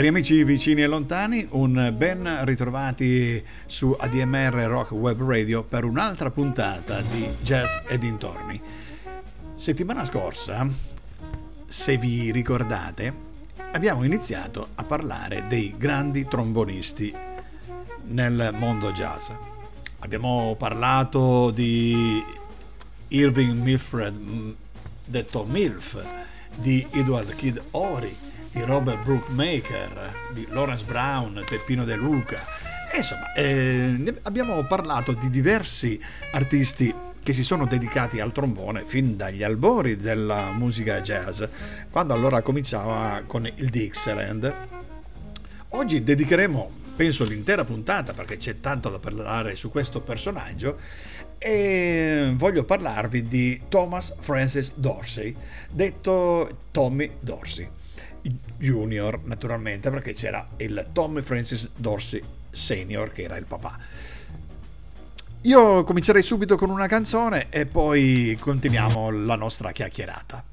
Cari amici vicini e lontani, un ben ritrovati su ADMR Rock Web Radio per un'altra puntata di Jazz e dintorni. Settimana scorsa, se vi ricordate, abbiamo iniziato a parlare dei grandi trombonisti nel mondo jazz. Abbiamo parlato di Irving Milfred, detto MILF, di Edward Kid Ori, di Robert Brookmaker, di Lawrence Brown, Peppino De Luca. E insomma, eh, abbiamo parlato di diversi artisti che si sono dedicati al trombone fin dagli albori della musica jazz, quando allora cominciava con il Dixieland. Oggi dedicheremo, penso, l'intera puntata, perché c'è tanto da parlare su questo personaggio, e voglio parlarvi di Thomas Francis Dorsey, detto Tommy Dorsey. Junior naturalmente perché c'era il Tommy Francis Dorsey Senior che era il papà. Io comincerei subito con una canzone e poi continuiamo la nostra chiacchierata.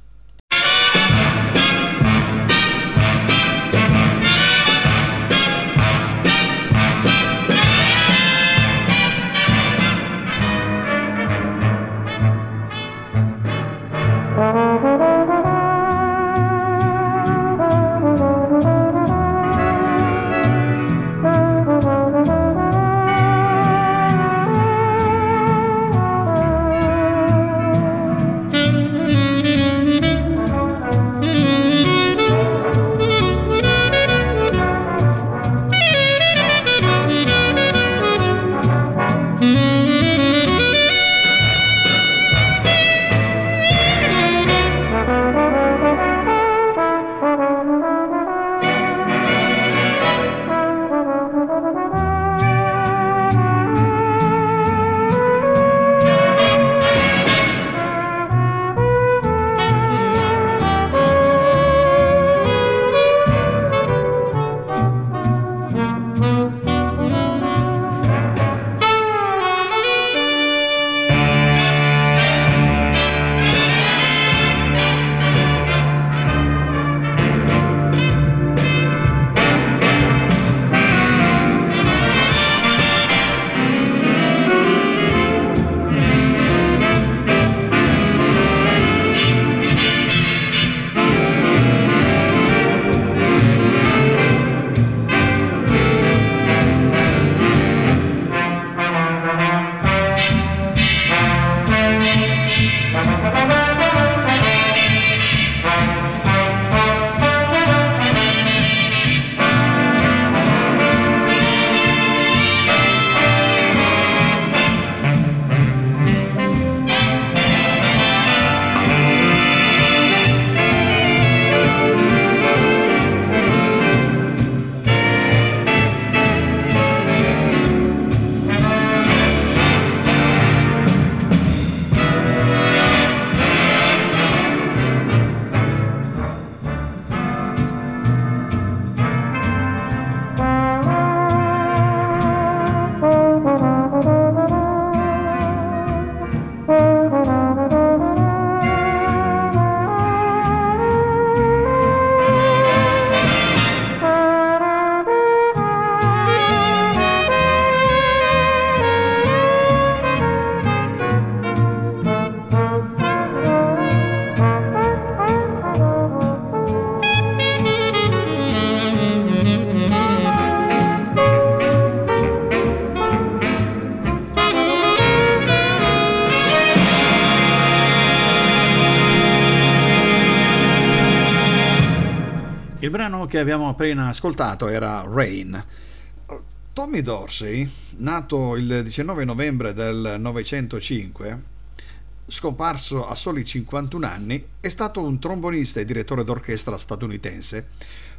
Che abbiamo appena ascoltato era Rain. Tommy Dorsey, nato il 19 novembre del 905, scomparso a soli 51 anni, è stato un trombonista e direttore d'orchestra statunitense.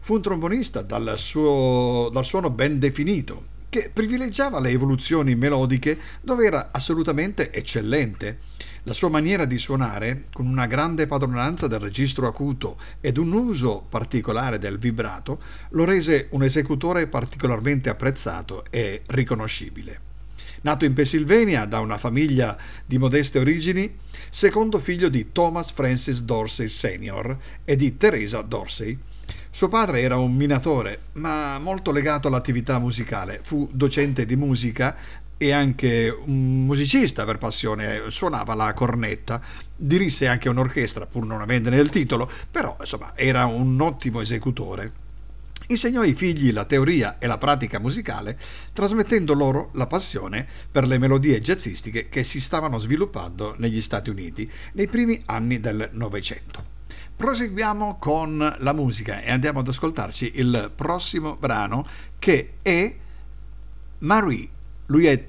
Fu un trombonista dal, suo, dal suono ben definito, che privilegiava le evoluzioni melodiche dove era assolutamente eccellente. La sua maniera di suonare, con una grande padronanza del registro acuto ed un uso particolare del vibrato, lo rese un esecutore particolarmente apprezzato e riconoscibile. Nato in Pennsylvania da una famiglia di modeste origini, secondo figlio di Thomas Francis Dorsey Sr. e di Teresa Dorsey, suo padre era un minatore, ma molto legato all'attività musicale. Fu docente di musica e anche un musicista per passione, suonava la cornetta, dirisse anche un'orchestra pur non avendone il titolo, però insomma era un ottimo esecutore. Insegnò ai figli la teoria e la pratica musicale, trasmettendo loro la passione per le melodie jazzistiche che si stavano sviluppando negli Stati Uniti nei primi anni del Novecento. Proseguiamo con la musica e andiamo ad ascoltarci il prossimo brano che è Marie lui è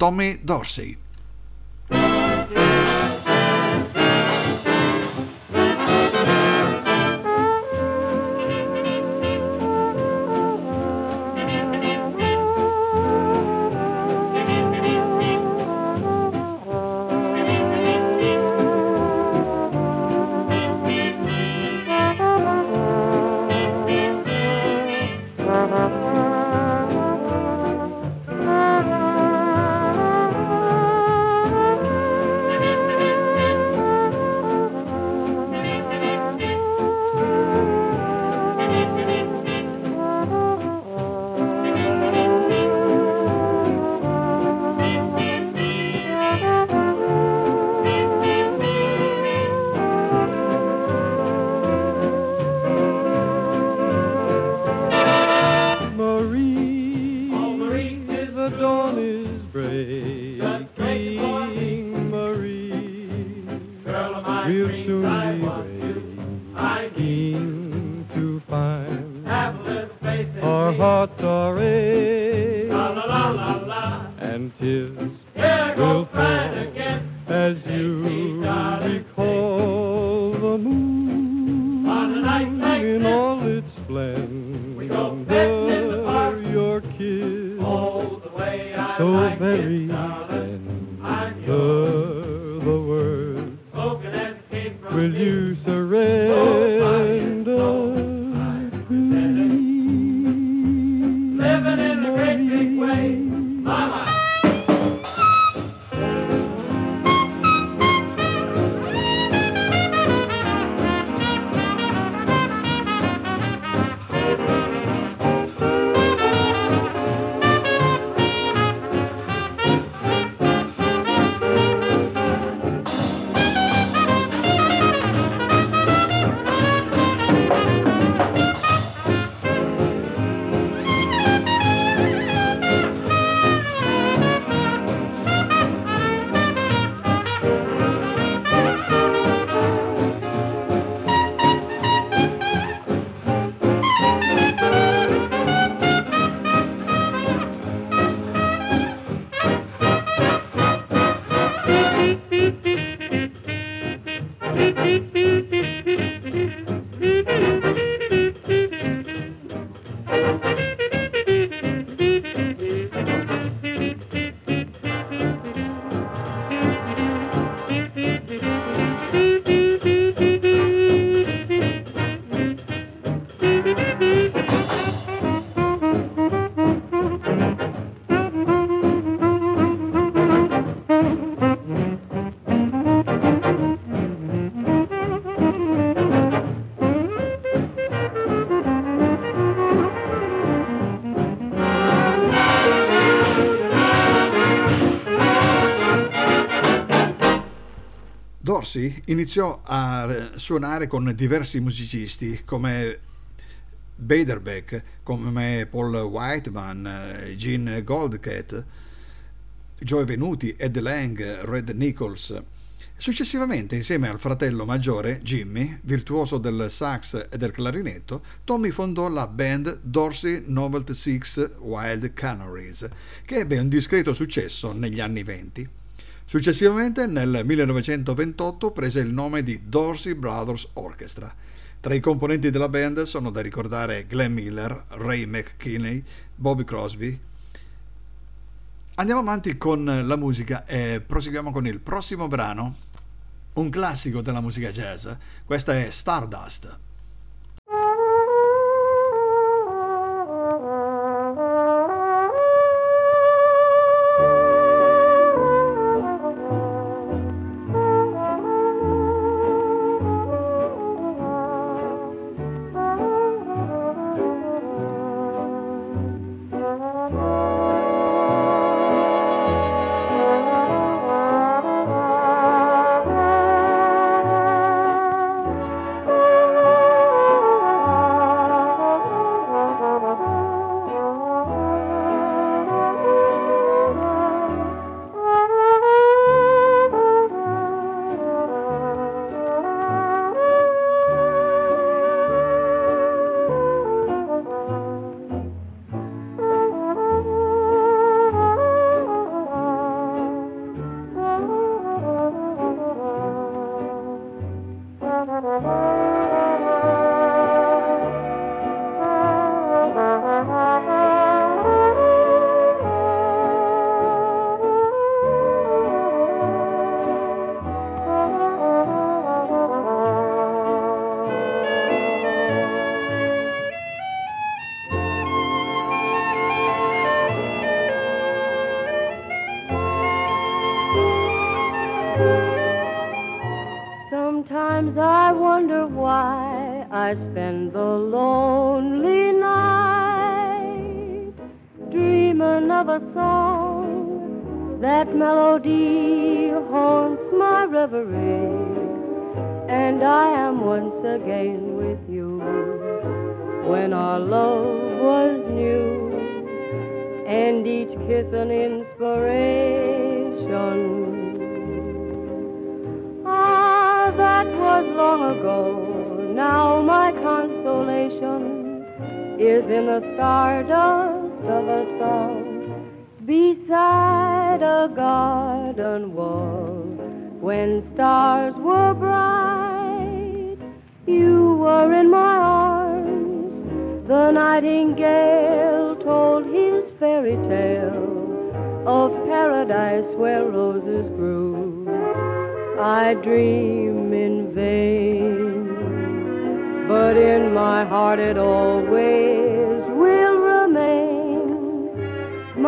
Tommy Dorsey. Rossi iniziò a suonare con diversi musicisti come Baderbeck, come Paul Whiteman, Gene Goldcat, Joe Venuti, Ed Lang, Red Nichols, Successivamente, insieme al fratello maggiore, Jimmy, virtuoso del sax e del clarinetto, Tommy fondò la band Dorsey Novelty Six Wild Canaries, che ebbe un discreto successo negli anni venti. Successivamente, nel 1928, prese il nome di Dorsey Brothers Orchestra. Tra i componenti della band sono da ricordare Glenn Miller, Ray McKinney, Bobby Crosby, Andiamo avanti con la musica e proseguiamo con il prossimo brano un classico della musica jazz. Questa è Stardust.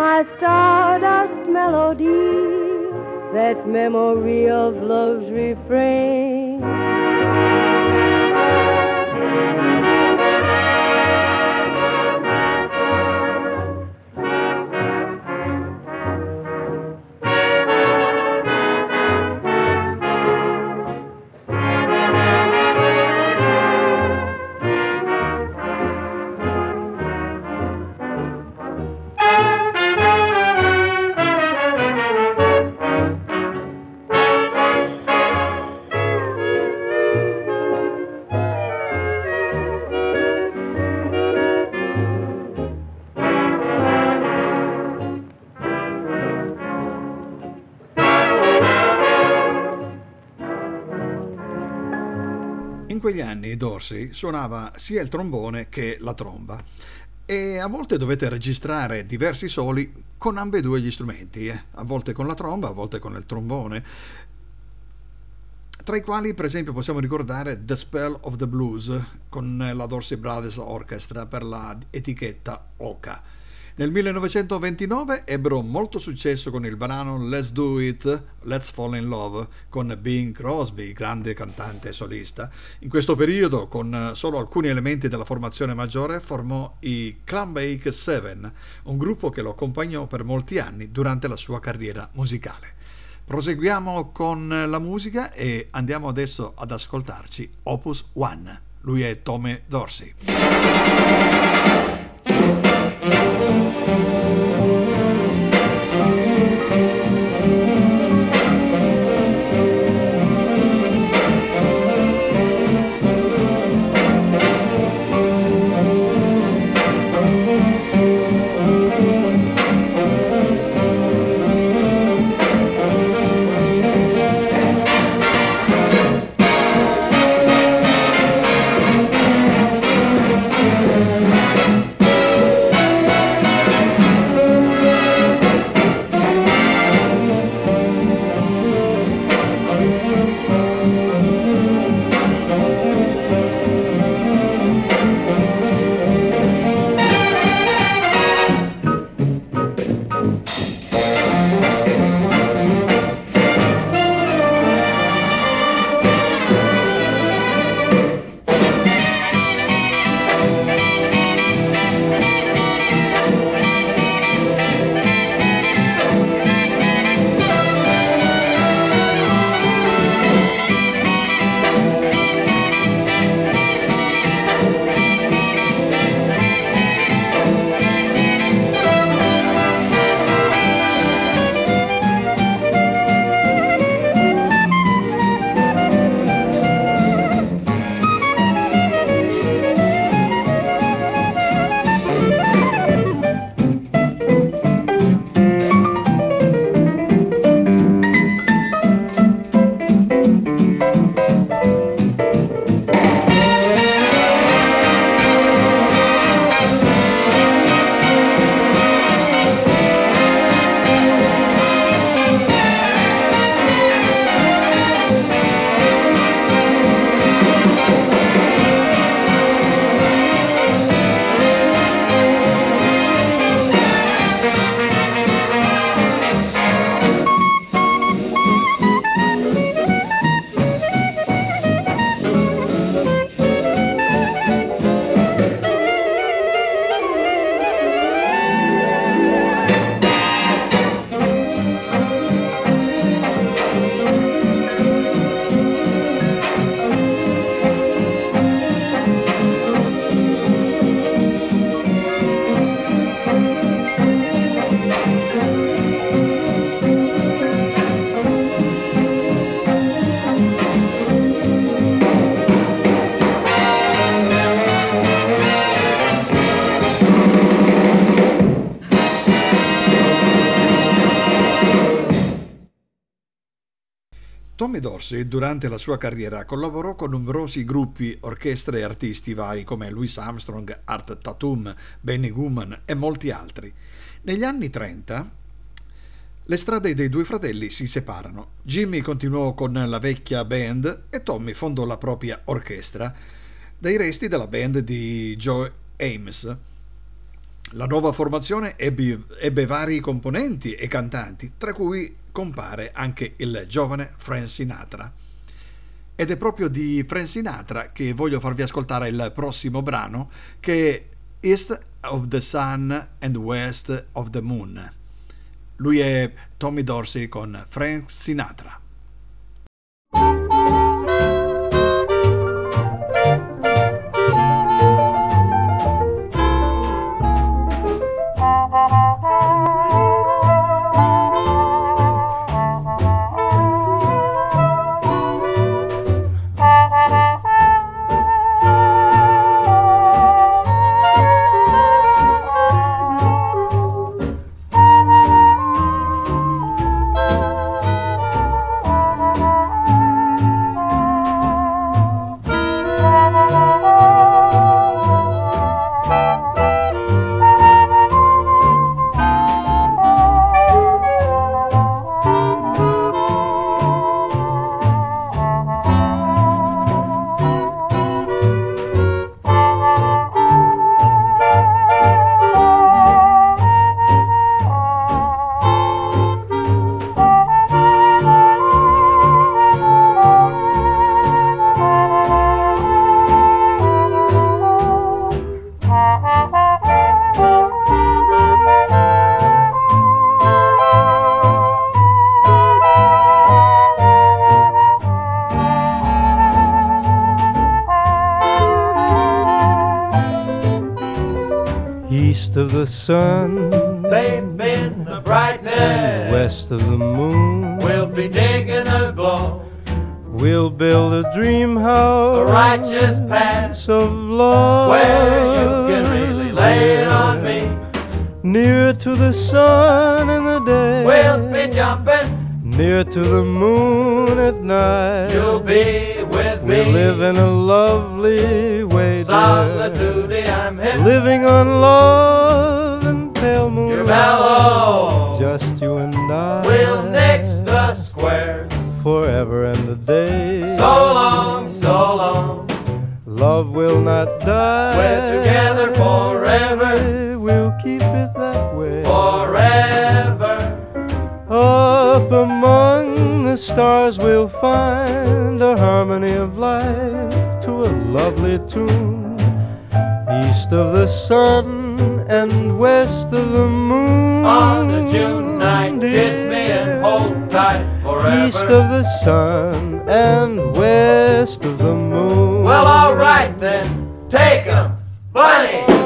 my stardust melody, that memory of love's refrain. Dorsey suonava sia il trombone che la tromba e a volte dovete registrare diversi soli con ambedue gli strumenti, eh? a volte con la tromba, a volte con il trombone, tra i quali per esempio possiamo ricordare The Spell of the Blues con la Dorsey Brothers Orchestra per la etichetta Oka. Nel 1929 ebbero molto successo con il brano Let's Do It, Let's Fall in Love con Bing Crosby, grande cantante solista. In questo periodo, con solo alcuni elementi della formazione maggiore, formò i Clambake Seven, un gruppo che lo accompagnò per molti anni durante la sua carriera musicale. Proseguiamo con la musica e andiamo adesso ad ascoltarci Opus One. Lui è Tome Dorsey. Música Tommy Dorsey durante la sua carriera collaborò con numerosi gruppi, orchestre e artisti vari come Louis Armstrong, Art Tatum, Benny Goodman e molti altri. Negli anni 30 le strade dei due fratelli si separano. Jimmy continuò con la vecchia band e Tommy fondò la propria orchestra dai resti della band di Joe Ames. La nuova formazione ebbe, ebbe vari componenti e cantanti, tra cui compare anche il giovane Frank Sinatra. Ed è proprio di Frank Sinatra che voglio farvi ascoltare il prossimo brano che è East of the Sun and West of the Moon. Lui è Tommy Dorsey con Frank Sinatra. It that way. Forever. Up among the stars we'll find a harmony of life to a lovely tune. East of the sun and west of the moon. On a June night, dear. kiss me and hold tight forever. East of the sun and west of the moon. Well, alright then, take 'em, bunny.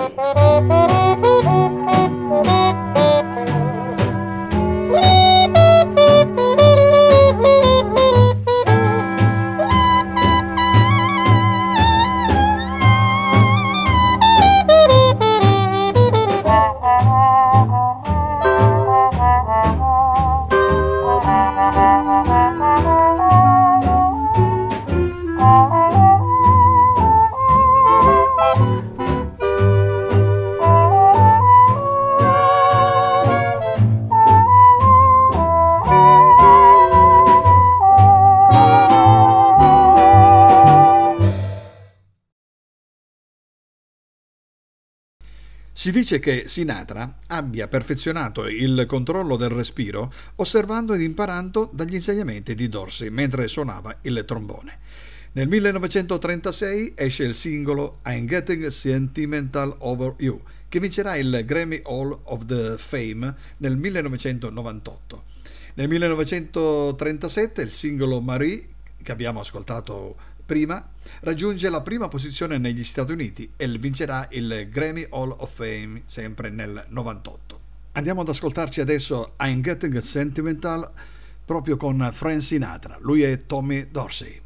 Dice che Sinatra abbia perfezionato il controllo del respiro osservando ed imparando dagli insegnamenti di Dorsey mentre suonava il trombone. Nel 1936 esce il singolo I'm Getting Sentimental Over You, che vincerà il Grammy Hall of the Fame nel 1998. Nel 1937 il singolo Marie, che abbiamo ascoltato prima, raggiunge la prima posizione negli Stati Uniti e vincerà il Grammy Hall of Fame sempre nel 98. Andiamo ad ascoltarci adesso I'm Getting Sentimental proprio con Frank Sinatra. Lui è Tommy Dorsey.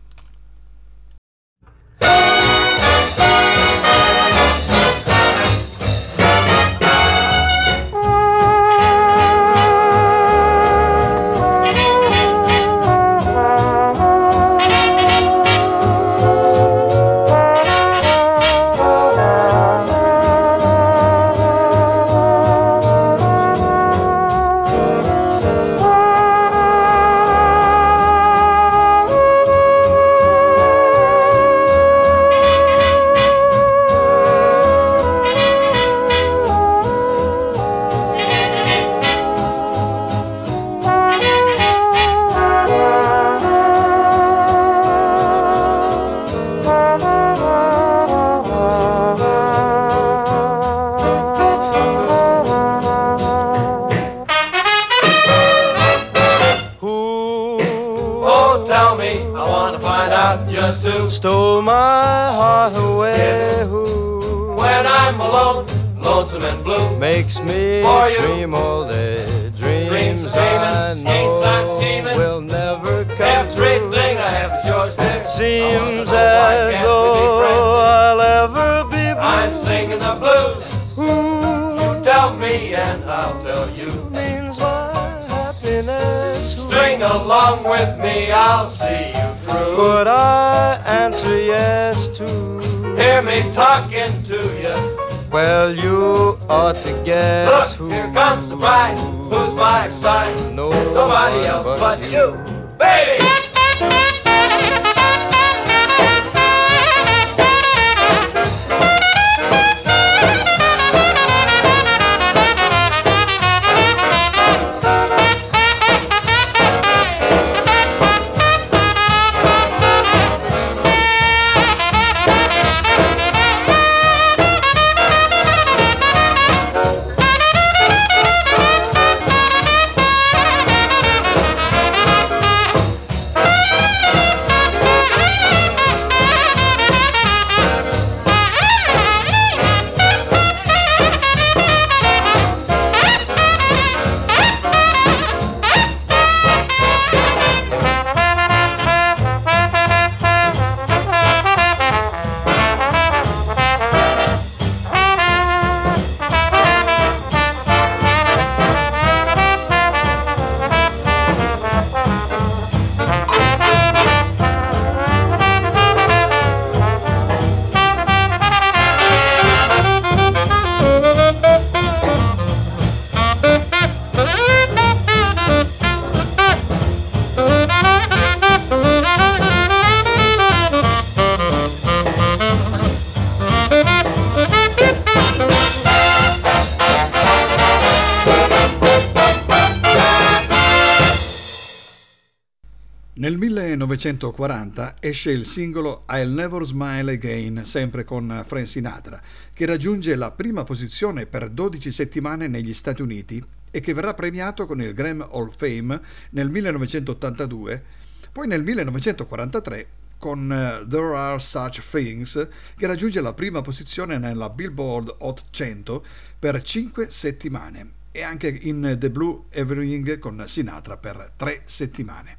1940 esce il singolo I'll Never Smile Again, sempre con Frank Sinatra, che raggiunge la prima posizione per 12 settimane negli Stati Uniti e che verrà premiato con il Grammy Hall Fame nel 1982, poi nel 1943 con eh, There Are Such Things, che raggiunge la prima posizione nella Billboard Hot 100 per 5 settimane e anche in The Blue Evening con Sinatra per 3 settimane.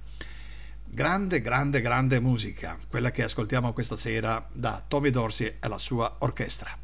Grande, grande, grande musica, quella che ascoltiamo questa sera da Tommy Dorsey e la sua orchestra.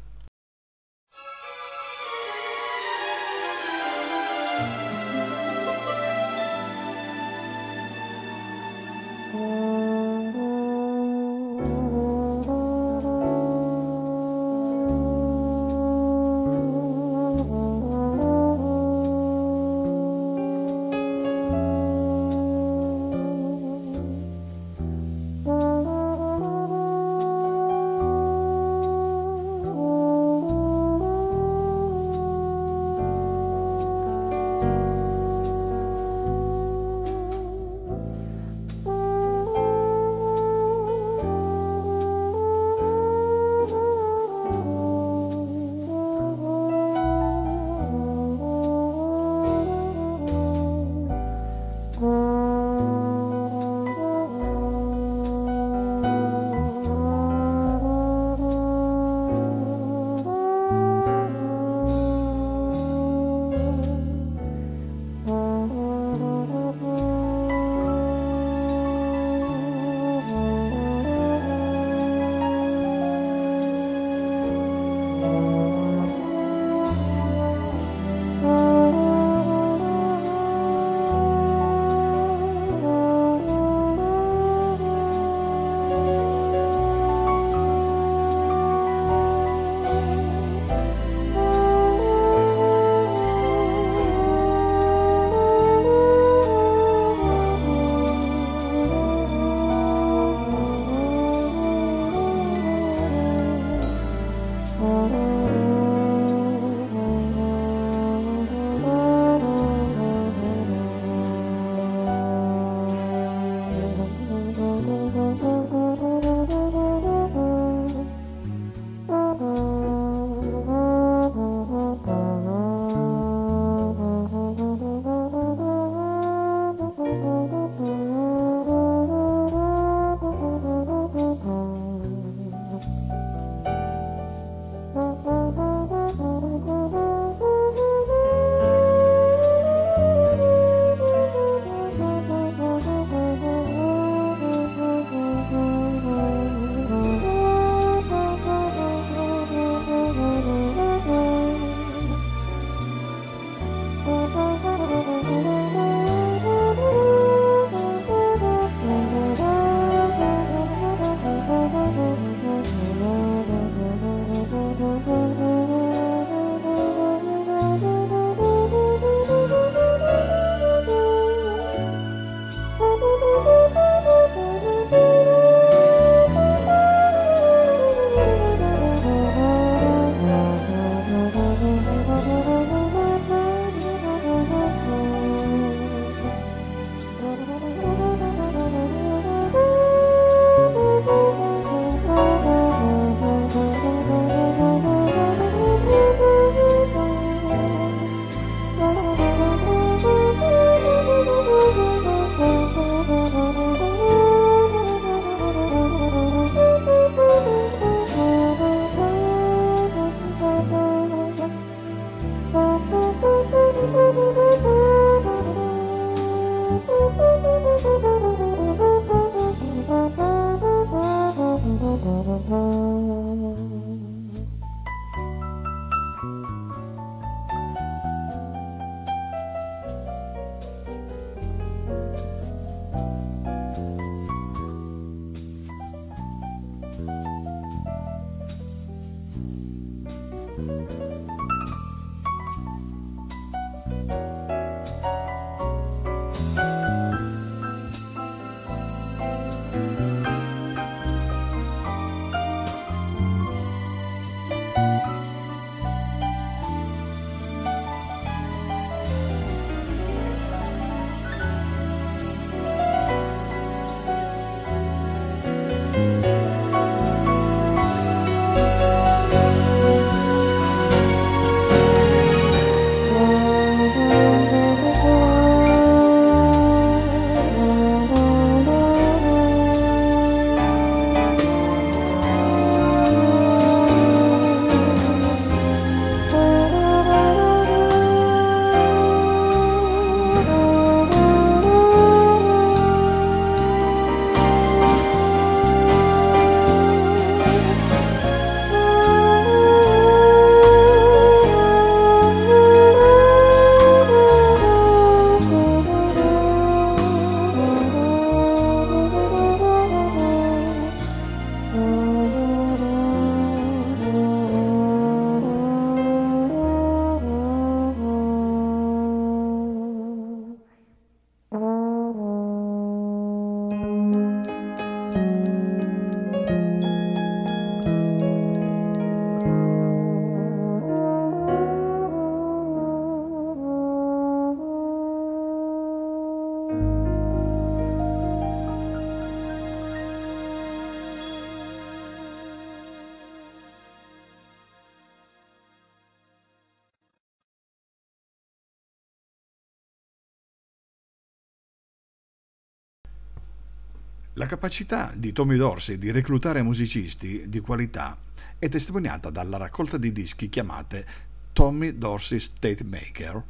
La capacità di Tommy Dorsey di reclutare musicisti di qualità è testimoniata dalla raccolta di dischi chiamate Tommy Dorsey State Maker.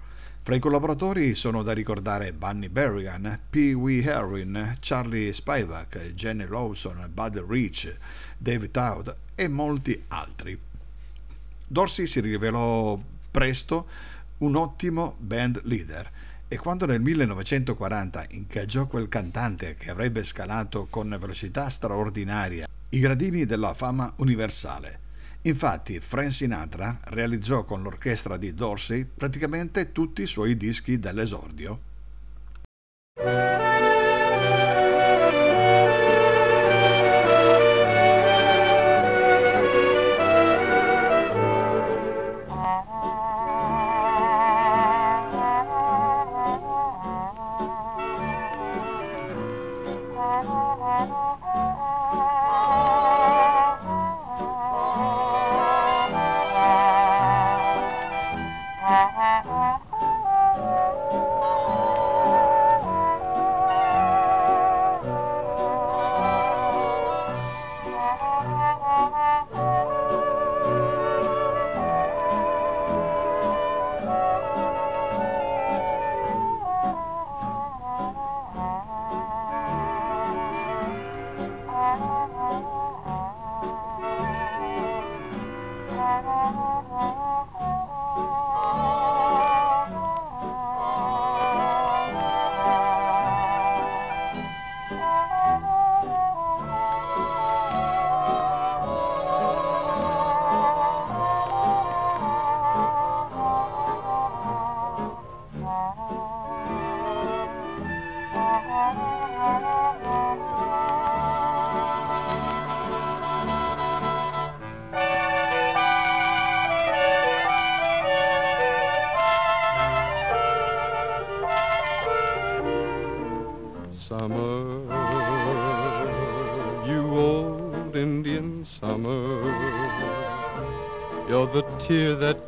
Fra i collaboratori sono da ricordare Bunny Berrigan, Pee Wee Herwin, Charlie Spivak, Jenny Lawson, Bud Rich, Dave Todd e molti altri. Dorsey si rivelò presto un ottimo band leader e quando nel 1940 ingaggiò quel cantante che avrebbe scalato con velocità straordinaria i gradini della fama universale. Infatti Frank Sinatra realizzò con l'orchestra di Dorsey praticamente tutti i suoi dischi dell'esordio.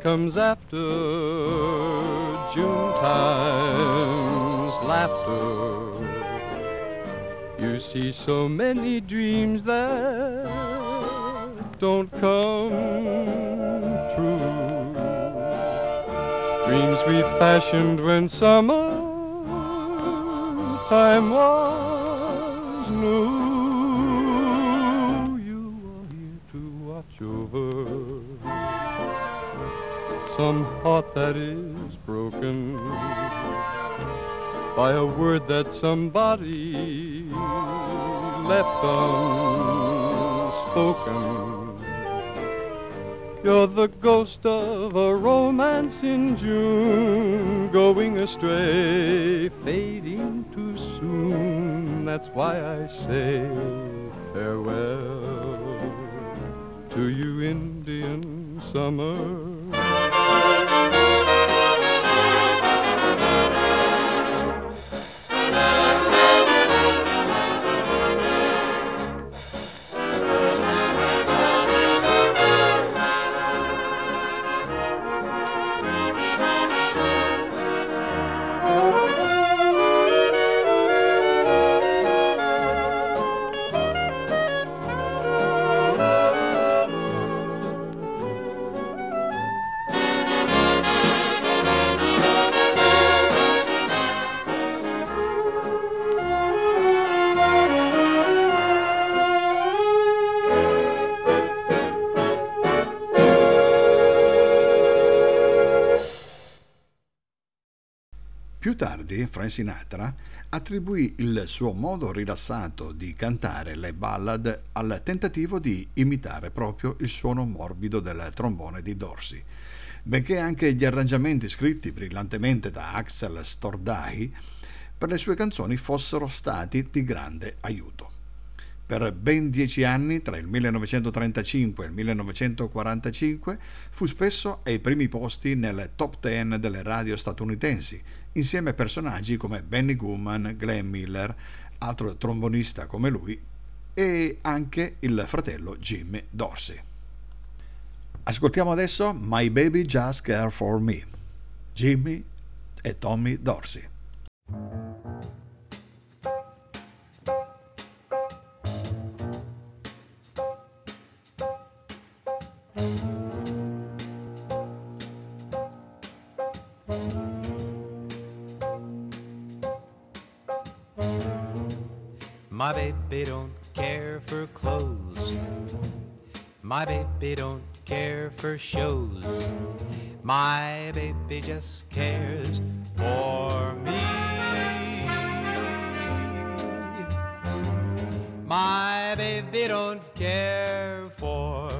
Comes after June time's laughter. You see so many dreams that don't come true. Dreams we fashioned when summer time was that somebody left unspoken. You're the ghost of a romance in June, going astray, fading too soon. That's why I say Frank Sinatra attribuì il suo modo rilassato di cantare le ballad al tentativo di imitare proprio il suono morbido del trombone di Dorsey. Benché anche gli arrangiamenti scritti brillantemente da Axel Stordahi per le sue canzoni fossero stati di grande aiuto. Per ben dieci anni, tra il 1935 e il 1945, fu spesso ai primi posti nelle top ten delle radio statunitensi, insieme a personaggi come Benny Goodman, Glenn Miller, altro trombonista come lui, e anche il fratello Jimmy Dorsey. Ascoltiamo adesso My Baby Just Care for Me, Jimmy e Tommy Dorsey. My baby don't care for shows. My baby just cares for me. My baby don't care for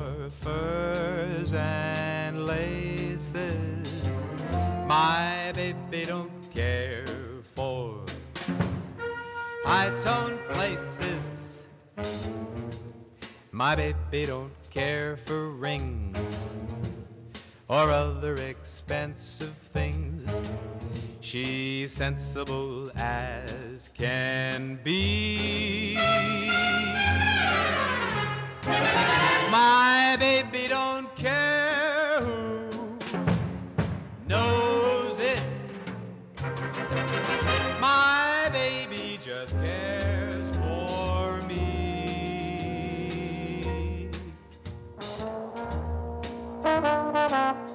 furs and laces. My baby don't care for high-toned places. My baby don't care for rings or other expensive things. She's sensible as can be. My baby don't care Bye.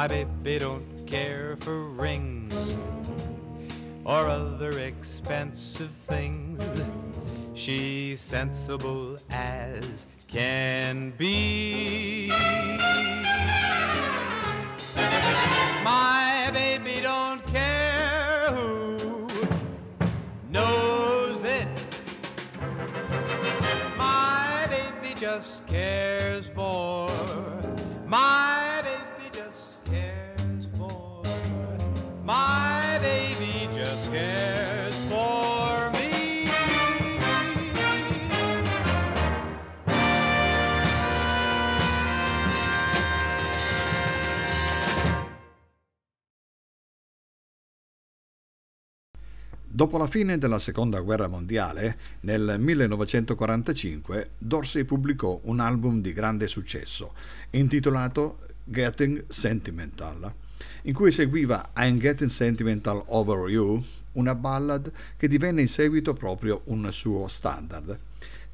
My baby don't care for rings or other expensive things. She's sensible as can be. My baby don't care who knows it. My baby just cares Dopo la fine della Seconda Guerra Mondiale, nel 1945, Dorsey pubblicò un album di grande successo, intitolato Getting Sentimental, in cui seguiva I'm Getting Sentimental Over You, una ballad che divenne in seguito proprio un suo standard.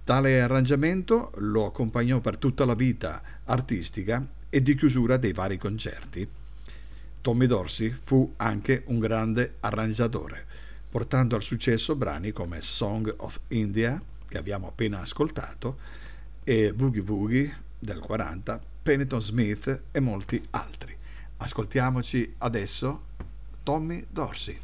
Tale arrangiamento lo accompagnò per tutta la vita artistica e di chiusura dei vari concerti. Tommy Dorsey fu anche un grande arrangiatore, portando al successo brani come Song of India, che abbiamo appena ascoltato, e Boogie Woogie del 40, Pennington Smith e molti altri. Ascoltiamoci adesso Tommy Dorsey.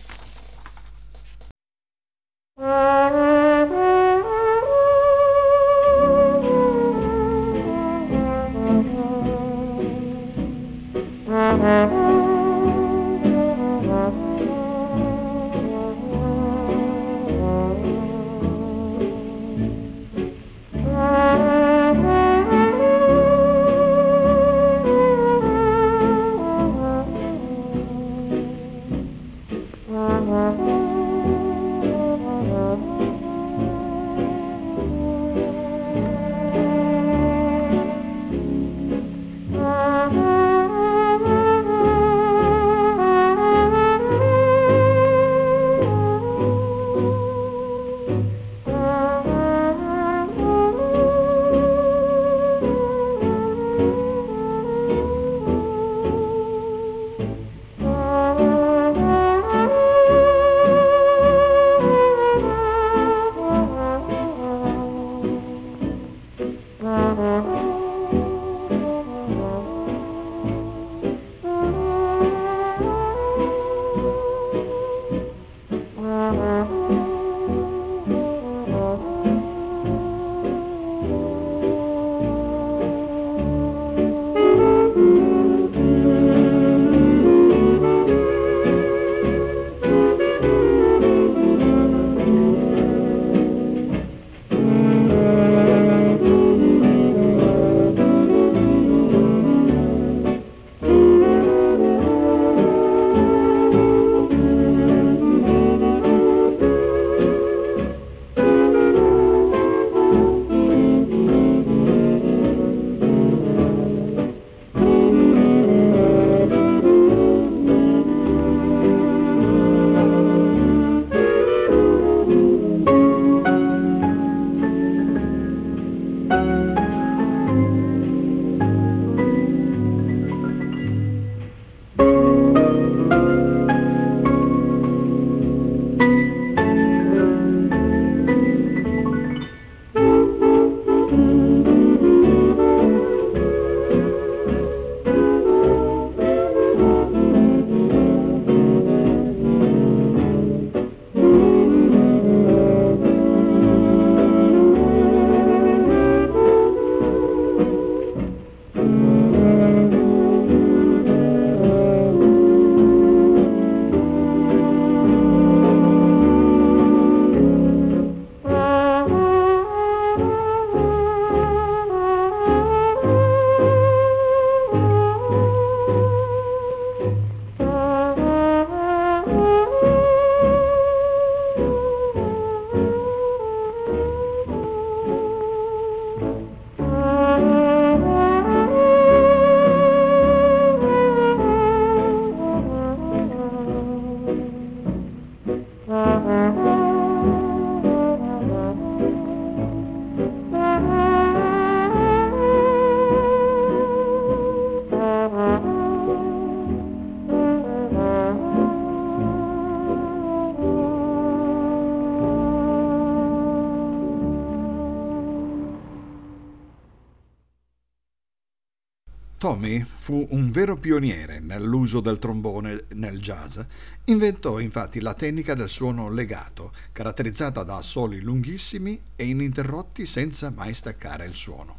Pioniere nell'uso del trombone nel jazz. Inventò infatti la tecnica del suono legato, caratterizzata da assoli lunghissimi e ininterrotti senza mai staccare il suono.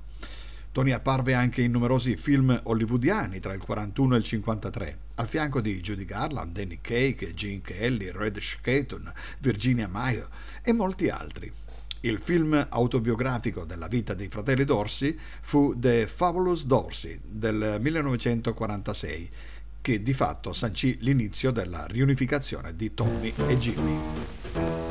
Tony apparve anche in numerosi film hollywoodiani tra il 41 e il 53, al fianco di Judy Garland, Danny Cake, Gene Kelly, Red Skeeton, Virginia Mayo e molti altri. Il film autobiografico della vita dei fratelli Dorsey fu The Fabulous Dorsey del 1946, che di fatto sancì l'inizio della riunificazione di Tommy e Jimmy.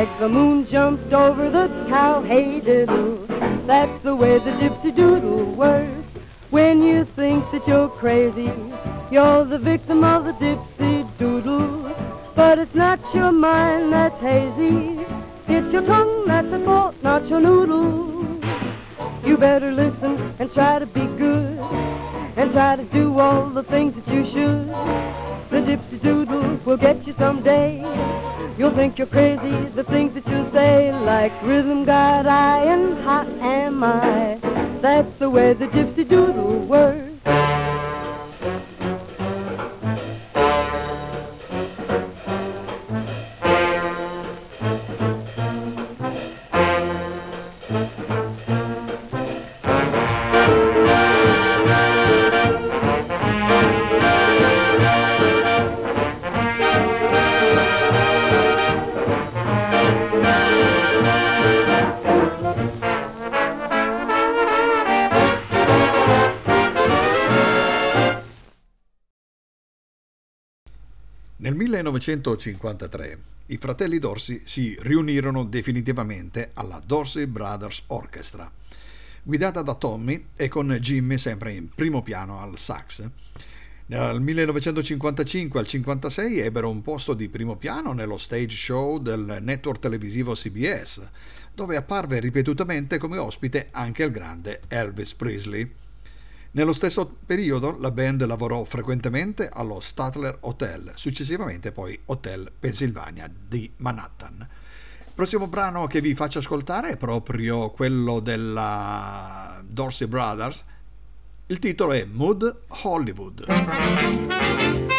Like the moon jumped over the cow. Hey diddle, that's the way the gypsy doodle works. When you think that you're crazy, you're the victim of the gypsy doodle. But it's not your mind that's hazy, it's your tongue that's at fault, not your noodle. You better listen and try to be good, and try to do all the things that you should. The gypsy doodle will get you someday. You'll think you're crazy, the things that you say, like rhythm got I and hot am I. That's the way the gypsy doodle works. 1953 i fratelli Dorsey si riunirono definitivamente alla Dorsey Brothers Orchestra, guidata da Tommy e con Jimmy sempre in primo piano al sax. Dal 1955 al 1956 ebbero un posto di primo piano nello stage show del network televisivo CBS, dove apparve ripetutamente come ospite anche il grande Elvis Presley. Nello stesso periodo la band lavorò frequentemente allo Statler Hotel, successivamente poi Hotel Pennsylvania di Manhattan. Il prossimo brano che vi faccio ascoltare è proprio quello della Dorsey Brothers. Il titolo è Mood Hollywood.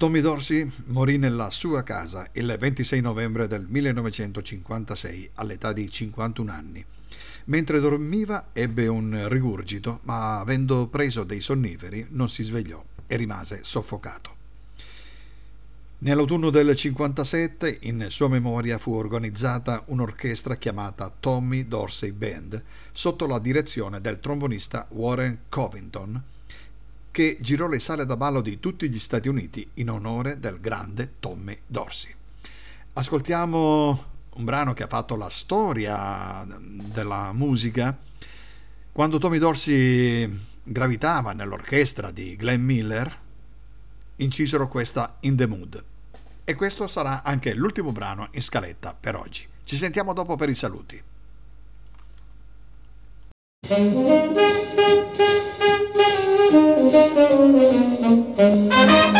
Tommy Dorsey morì nella sua casa il 26 novembre del 1956 all'età di 51 anni. Mentre dormiva ebbe un rigurgito, ma avendo preso dei sonniferi non si svegliò e rimase soffocato. Nell'autunno del 57 in sua memoria fu organizzata un'orchestra chiamata Tommy Dorsey Band sotto la direzione del trombonista Warren Covington che girò le sale da ballo di tutti gli Stati Uniti in onore del grande Tommy Dorsey. Ascoltiamo un brano che ha fatto la storia della musica. Quando Tommy Dorsey gravitava nell'orchestra di Glenn Miller, incisero questa In the Mood. E questo sarà anche l'ultimo brano in scaletta per oggi. Ci sentiamo dopo per i saluti. Thank you.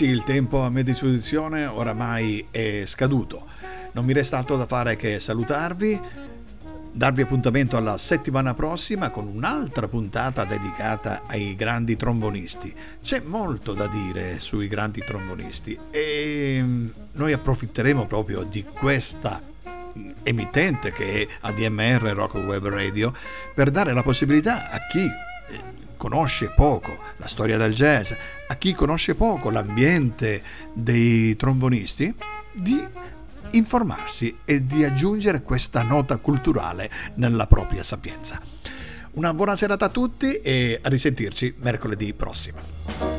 Sì, il tempo a mia disposizione oramai è scaduto. Non mi resta altro da fare che salutarvi, darvi appuntamento alla settimana prossima con un'altra puntata dedicata ai grandi trombonisti. C'è molto da dire sui grandi trombonisti e mm, noi approfitteremo proprio di questa emittente che è ADMR Rock Web Radio per dare la possibilità a chi conosce poco la storia del jazz, a chi conosce poco l'ambiente dei trombonisti, di informarsi e di aggiungere questa nota culturale nella propria sapienza. Una buona serata a tutti e a risentirci mercoledì prossimo.